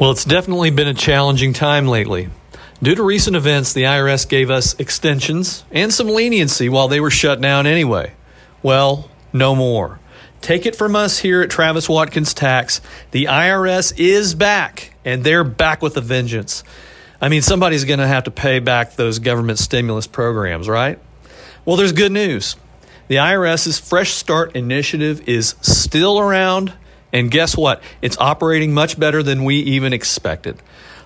Well, it's definitely been a challenging time lately. Due to recent events, the IRS gave us extensions and some leniency while they were shut down anyway. Well, no more. Take it from us here at Travis Watkins Tax. The IRS is back, and they're back with a vengeance. I mean, somebody's going to have to pay back those government stimulus programs, right? Well, there's good news. The IRS's Fresh Start initiative is still around, and guess what? It's operating much better than we even expected.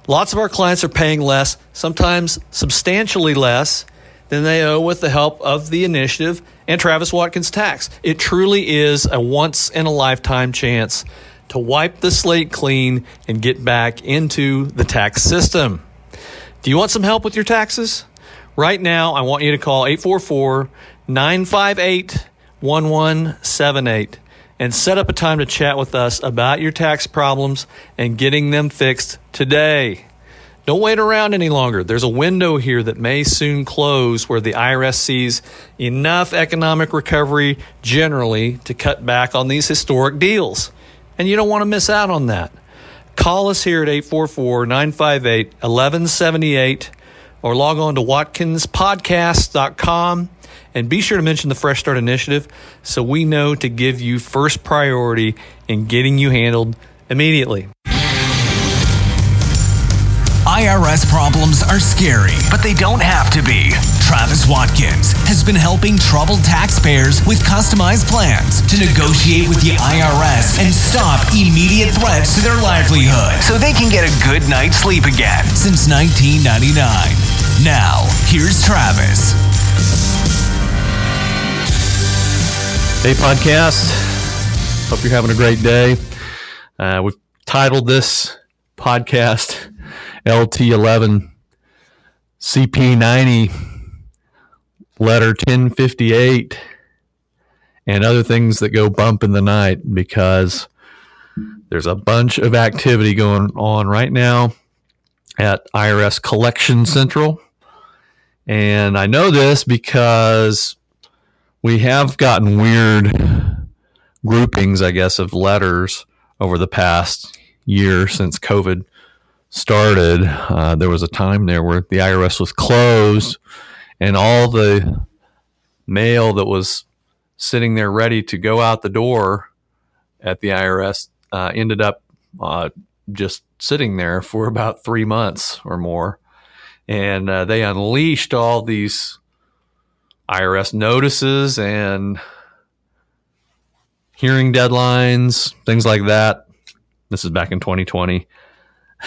Lots of our clients are paying less, sometimes substantially less, than they owe with the help of the initiative and Travis Watkins Tax. It truly is a once in a lifetime chance to wipe the slate clean and get back into the tax system. Do you want some help with your taxes? Right now, I want you to call 844 958 1178 and set up a time to chat with us about your tax problems and getting them fixed today. Don't wait around any longer. There's a window here that may soon close where the IRS sees enough economic recovery generally to cut back on these historic deals. And you don't want to miss out on that. Call us here at 844 958 1178 or log on to watkinspodcast.com and be sure to mention the Fresh Start Initiative so we know to give you first priority in getting you handled immediately. IRS problems are scary, but they don't have to be. Travis Watkins has been helping troubled taxpayers with customized plans to negotiate with the IRS and stop immediate threats to their livelihood so they can get a good night's sleep again since 1999. Now, here's Travis. Hey, podcast. Hope you're having a great day. Uh, we've titled this podcast LT11 CP90 letter 1058 and other things that go bump in the night because there's a bunch of activity going on right now at IRS Collection Central. And I know this because we have gotten weird groupings, I guess, of letters over the past year since COVID started, uh, there was a time there where the IRS was closed, and all the mail that was sitting there ready to go out the door at the IRS uh, ended up uh, just sitting there for about three months or more. And uh, they unleashed all these IRS notices and hearing deadlines, things like that. This is back in 2020.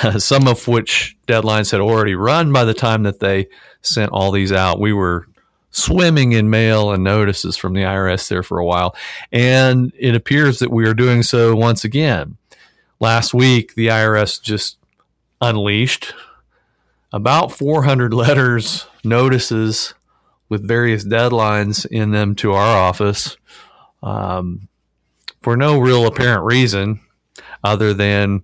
some of which deadlines had already run by the time that they sent all these out. We were swimming in mail and notices from the IRS there for a while. And it appears that we are doing so once again. Last week, the IRS just unleashed about 400 letters, notices with various deadlines in them to our office um, for no real apparent reason other than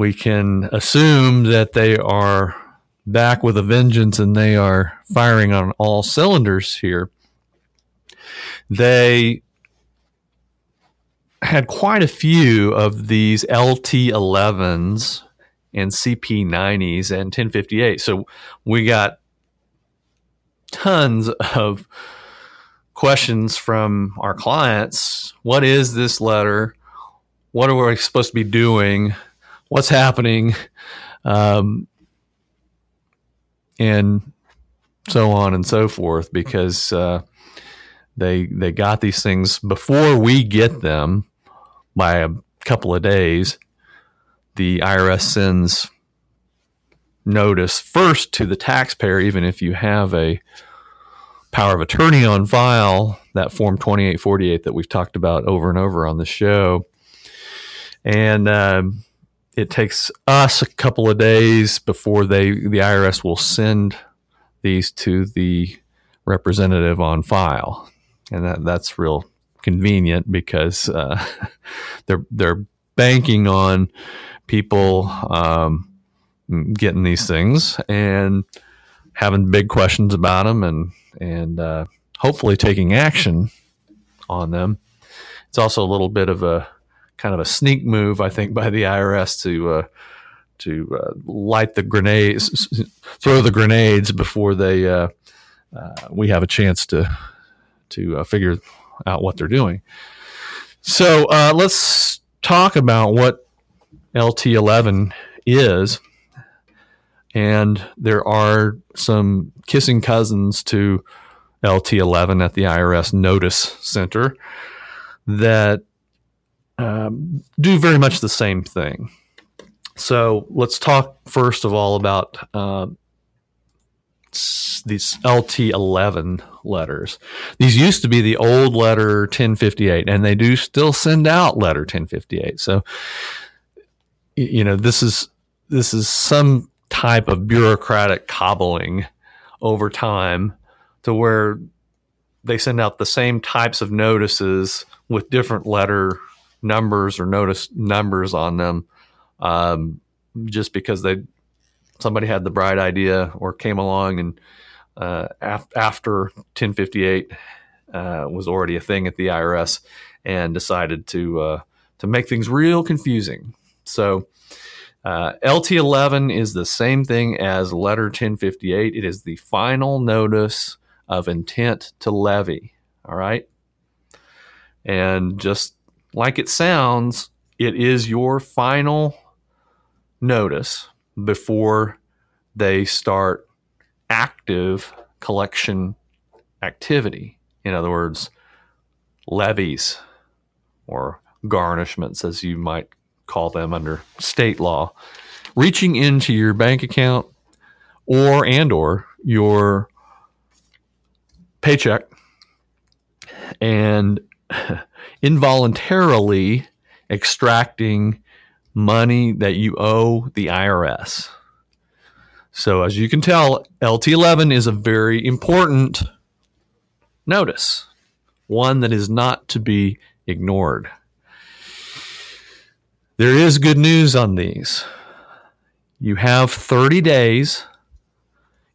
we can assume that they are back with a vengeance and they are firing on all cylinders here. They had quite a few of these LT11s and CP90s and 1058. So we got tons of questions from our clients. What is this letter? What are we supposed to be doing? What's happening, um, and so on and so forth, because uh, they they got these things before we get them by a couple of days. The IRS sends notice first to the taxpayer, even if you have a power of attorney on file, that Form 2848 that we've talked about over and over on the show. And um, it takes us a couple of days before they the IRS will send these to the representative on file, and that that's real convenient because uh, they're they're banking on people um, getting these things and having big questions about them and and uh, hopefully taking action on them. It's also a little bit of a kind of a sneak move, I think, by the IRS to uh, to uh, light the grenades, throw the grenades before they uh, uh, we have a chance to to uh, figure out what they're doing. So uh, let's talk about what LT11 is. And there are some kissing cousins to LT11 at the IRS Notice Center that um, do very much the same thing. So let's talk first of all about uh, these LT11 letters. These used to be the old letter 1058, and they do still send out letter 1058. So, you know, this is this is some type of bureaucratic cobbling over time to where they send out the same types of notices with different letter numbers or notice numbers on them um, just because they somebody had the bright idea or came along and uh, af- after 1058 uh, was already a thing at the IRS and decided to uh, to make things real confusing. So uh, LT11 is the same thing as letter 1058. It is the final notice of intent to levy. All right. And just like it sounds, it is your final notice before they start active collection activity. In other words, levies or garnishments, as you might call them under state law, reaching into your bank account or and or your paycheck and involuntarily extracting money that you owe the IRS. So, as you can tell, LT11 is a very important notice, one that is not to be ignored. There is good news on these. You have 30 days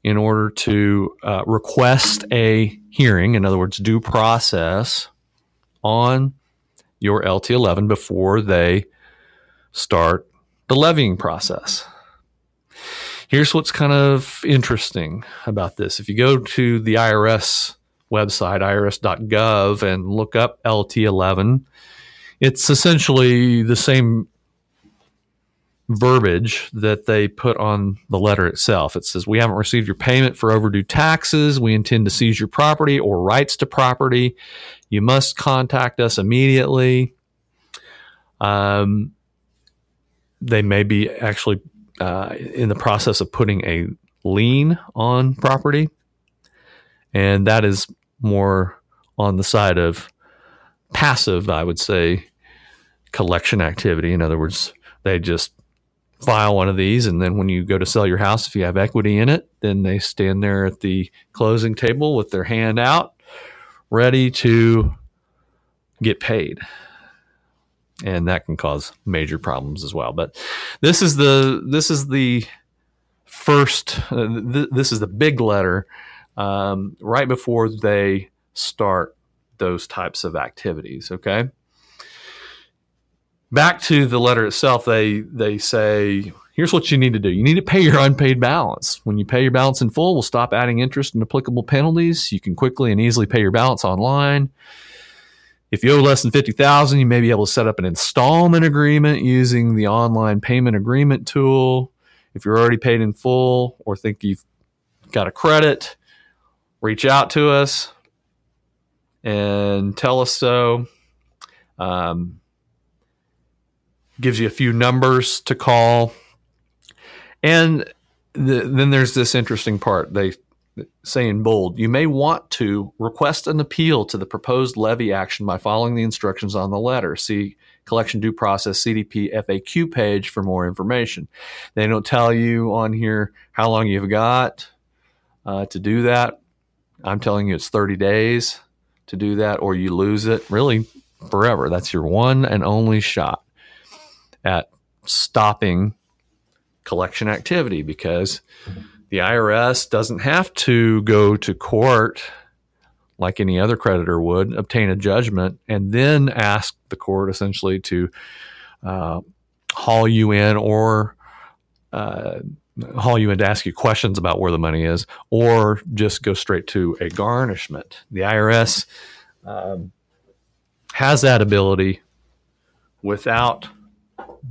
in order to uh, request a hearing, in other words, due process on your LT11 before they start the levying process. Here's what's kind of interesting about this. If you go to the IRS website, irs.gov, and look up LT11, it's essentially the same verbiage that they put on the letter itself. It says, We haven't received your payment for overdue taxes. We intend to seize your property or rights to property. You must contact us immediately. Um, they may be actually uh, in the process of putting a lien on property, and that is more on the side of passive, I would say, collection activity. In other words, they just file one of these, and then when you go to sell your house, if you have equity in it, then they stand there at the closing table with their hand out, ready to get paid and that can cause major problems as well. But this is the this is the first. Uh, th- this is the big letter um, right before they start those types of activities. Okay. Back to the letter itself, they they say here's what you need to do. You need to pay your unpaid balance. When you pay your balance in full, we'll stop adding interest and applicable penalties. You can quickly and easily pay your balance online. If you owe less than 50,000, you may be able to set up an installment agreement using the online payment agreement tool. If you're already paid in full or think you've got a credit, reach out to us and tell us so. Um, gives you a few numbers to call. And the, then there's this interesting part. They say in bold, you may want to request an appeal to the proposed levy action by following the instructions on the letter. See collection due process CDP FAQ page for more information. They don't tell you on here how long you've got uh, to do that. I'm telling you it's 30 days to do that, or you lose it really forever. That's your one and only shot at stopping collection activity because. The IRS doesn't have to go to court like any other creditor would, obtain a judgment, and then ask the court essentially to uh, haul you in or uh, haul you in to ask you questions about where the money is, or just go straight to a garnishment. The IRS um, has that ability without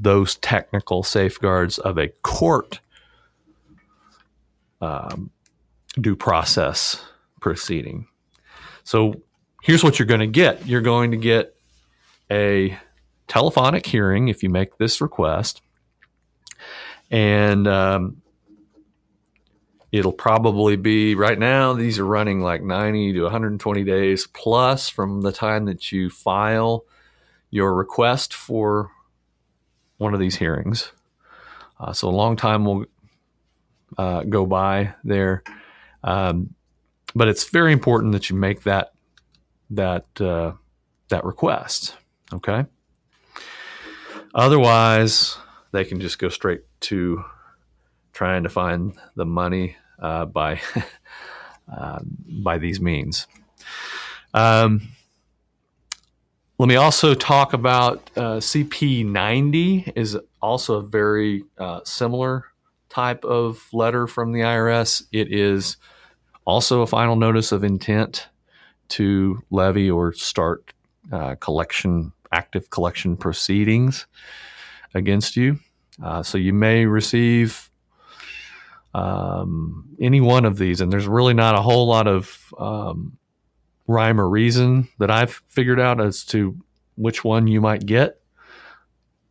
those technical safeguards of a court um, due process proceeding. So here's what you're going to get you're going to get a telephonic hearing if you make this request. And um, it'll probably be right now, these are running like 90 to 120 days plus from the time that you file your request for one of these hearings. Uh, so a long time will uh, go by there. Um, but it's very important that you make that that uh, that request. Okay. Otherwise, they can just go straight to trying to find the money uh, by uh, by these means. Um, let me also talk about uh, CP90 is also a very uh, similar type of letter from the IRS. It is also a final notice of intent to levy or start uh, collection, active collection proceedings against you. Uh, so you may receive um, any one of these, and there's really not a whole lot of um, rhyme or reason that I've figured out as to which one you might get.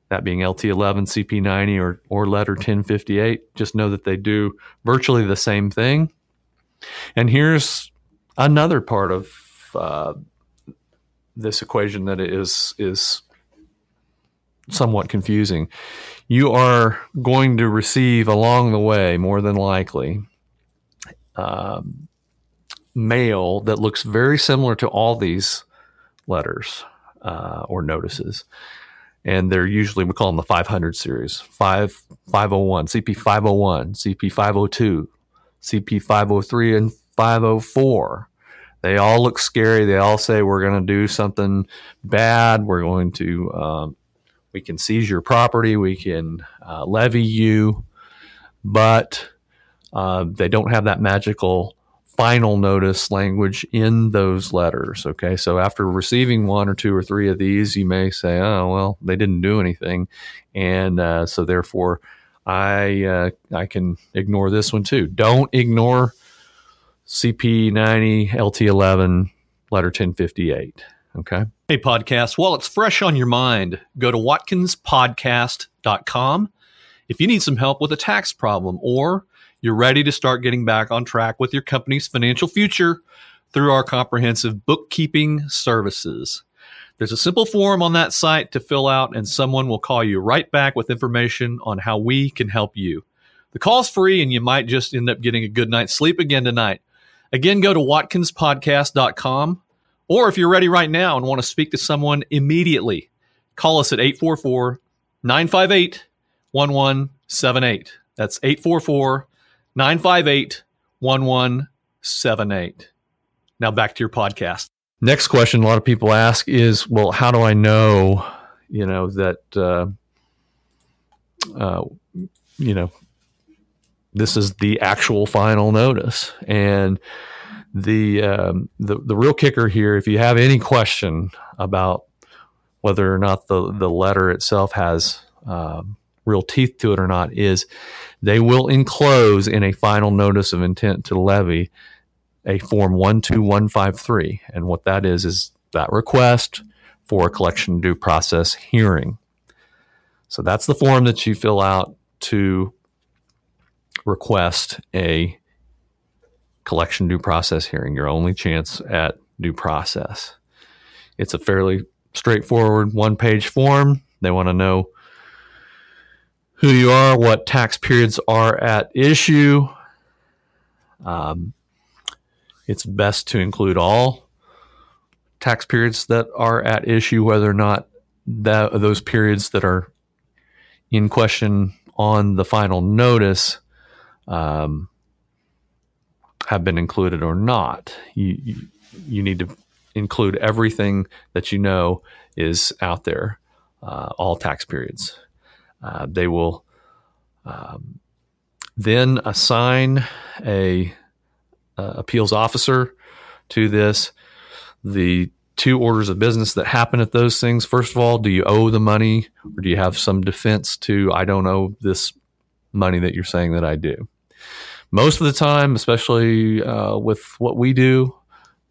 That being LT11, CP90, or or letter 1058. Just know that they do virtually the same thing. And here's another part of uh, this equation that is is somewhat confusing. You are going to receive along the way, more than likely, um, mail that looks very similar to all these letters uh, or notices. And they're usually, we call them the 500 series 5, 501, CP 501, CP 502, CP 503, and 504. They all look scary. They all say we're going to do something bad. We're going to, um, we can seize your property. We can uh, levy you. But uh, they don't have that magical final notice language in those letters. Okay. So after receiving one or two or three of these, you may say, oh, well, they didn't do anything. And uh, so therefore, I, uh, I can ignore this one too. Don't ignore CP90, LT11, letter 1058. Okay. Hey, podcast. While it's fresh on your mind, go to watkinspodcast.com. If you need some help with a tax problem or you're ready to start getting back on track with your company's financial future through our comprehensive bookkeeping services. There's a simple form on that site to fill out, and someone will call you right back with information on how we can help you. The call's free, and you might just end up getting a good night's sleep again tonight. Again, go to watkinspodcast.com. Or if you're ready right now and want to speak to someone immediately, call us at 844 958 1178. That's 844 958 1178. Now back to your podcast. Next question a lot of people ask is well, how do I know, you know, that, uh, uh, you know, this is the actual final notice. And the, um, the the real kicker here, if you have any question about whether or not the the letter itself has um, real teeth to it or not, is they will enclose in a final notice of intent to levy a form one two one five three, and what that is is that request for a collection due process hearing. So that's the form that you fill out to request a collection due process hearing, your only chance at due process. It's a fairly straightforward one page form. They want to know who you are, what tax periods are at issue. Um, it's best to include all tax periods that are at issue, whether or not that, those periods that are in question on the final notice um, have been included or not. You, you, you need to include everything that you know is out there, uh, all tax periods. Uh, they will um, Then assign a uh, appeals officer to this. The two orders of business that happen at those things. First of all, do you owe the money or do you have some defense to, I don't owe this money that you're saying that I do? Most of the time, especially uh, with what we do,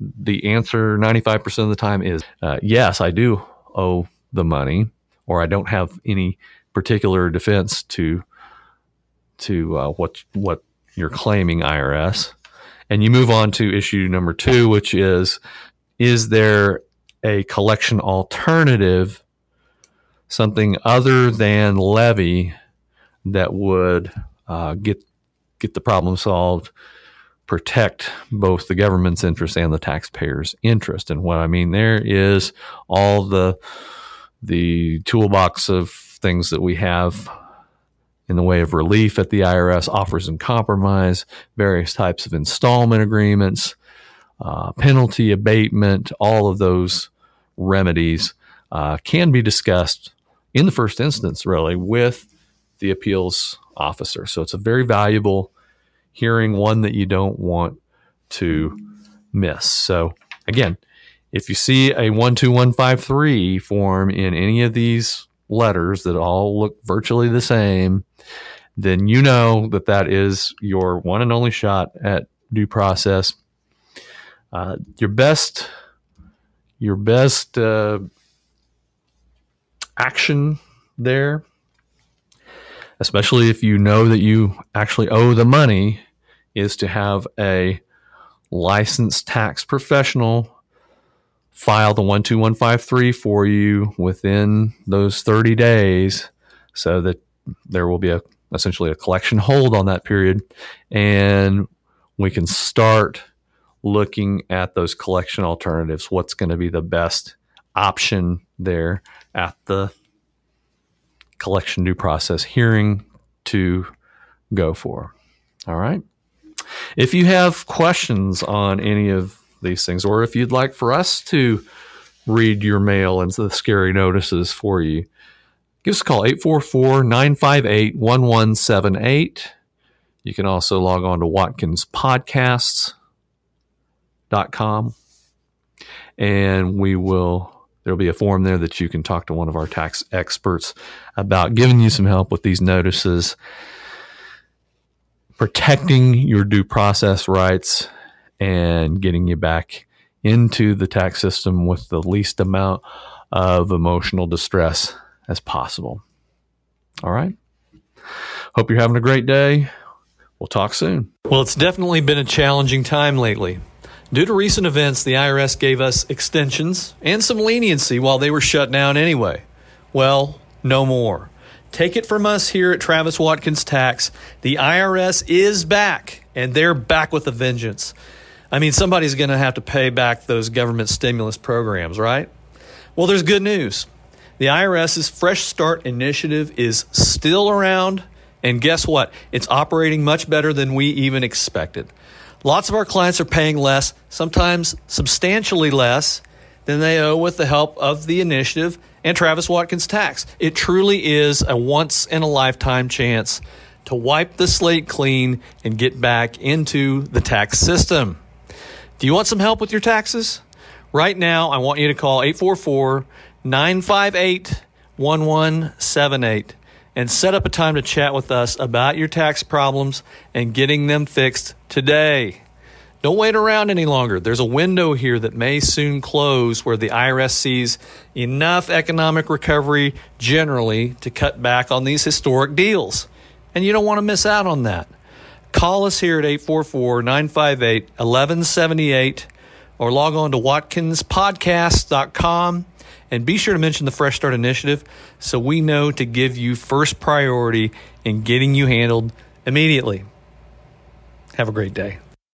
the answer 95% of the time is uh, yes, I do owe the money, or I don't have any particular defense to to uh, what what you're claiming IRS. And you move on to issue number two, which is is there a collection alternative, something other than levy that would uh, get get the problem solved, protect both the government's interest and the taxpayers' interest? And what I mean there is all the the toolbox of things that we have in the way of relief at the IRS, offers and compromise, various types of installment agreements, uh, penalty abatement, all of those remedies uh, can be discussed in the first instance, really, with the appeals officer. So it's a very valuable hearing, one that you don't want to miss. So, again, if you see a 12153 form in any of these letters that all look virtually the same, then you know that that is your one and only shot at due process. Uh, your best your best uh, action there, especially if you know that you actually owe the money, is to have a licensed tax professional file the 12153 for you within those 30 days so that there will be a essentially a collection hold on that period and we can start looking at those collection alternatives, what's going to be the best option there at the collection due process hearing to go for. All right. If you have questions on any of these things, or if you'd like for us to read your mail and the scary notices for you, give us a call 844 958 1178. You can also log on to Watkins Podcasts com, and we will there'll be a form there that you can talk to one of our tax experts about giving you some help with these notices protecting your due process rights and getting you back into the tax system with the least amount of emotional distress as possible. All right. Hope you're having a great day. We'll talk soon. Well, it's definitely been a challenging time lately. Due to recent events, the IRS gave us extensions and some leniency while they were shut down anyway. Well, no more. Take it from us here at Travis Watkins Tax. The IRS is back, and they're back with a vengeance. I mean, somebody's going to have to pay back those government stimulus programs, right? Well, there's good news. The IRS's Fresh Start initiative is still around, and guess what? It's operating much better than we even expected. Lots of our clients are paying less, sometimes substantially less, than they owe with the help of the initiative and Travis Watkins Tax. It truly is a once in a lifetime chance to wipe the slate clean and get back into the tax system. Do you want some help with your taxes? Right now, I want you to call 844 958 1178 and set up a time to chat with us about your tax problems and getting them fixed today. Don't wait around any longer. There's a window here that may soon close where the IRS sees enough economic recovery generally to cut back on these historic deals. And you don't want to miss out on that. Call us here at 844 958 1178 or log on to watkinspodcast.com and be sure to mention the Fresh Start Initiative so we know to give you first priority in getting you handled immediately. Have a great day.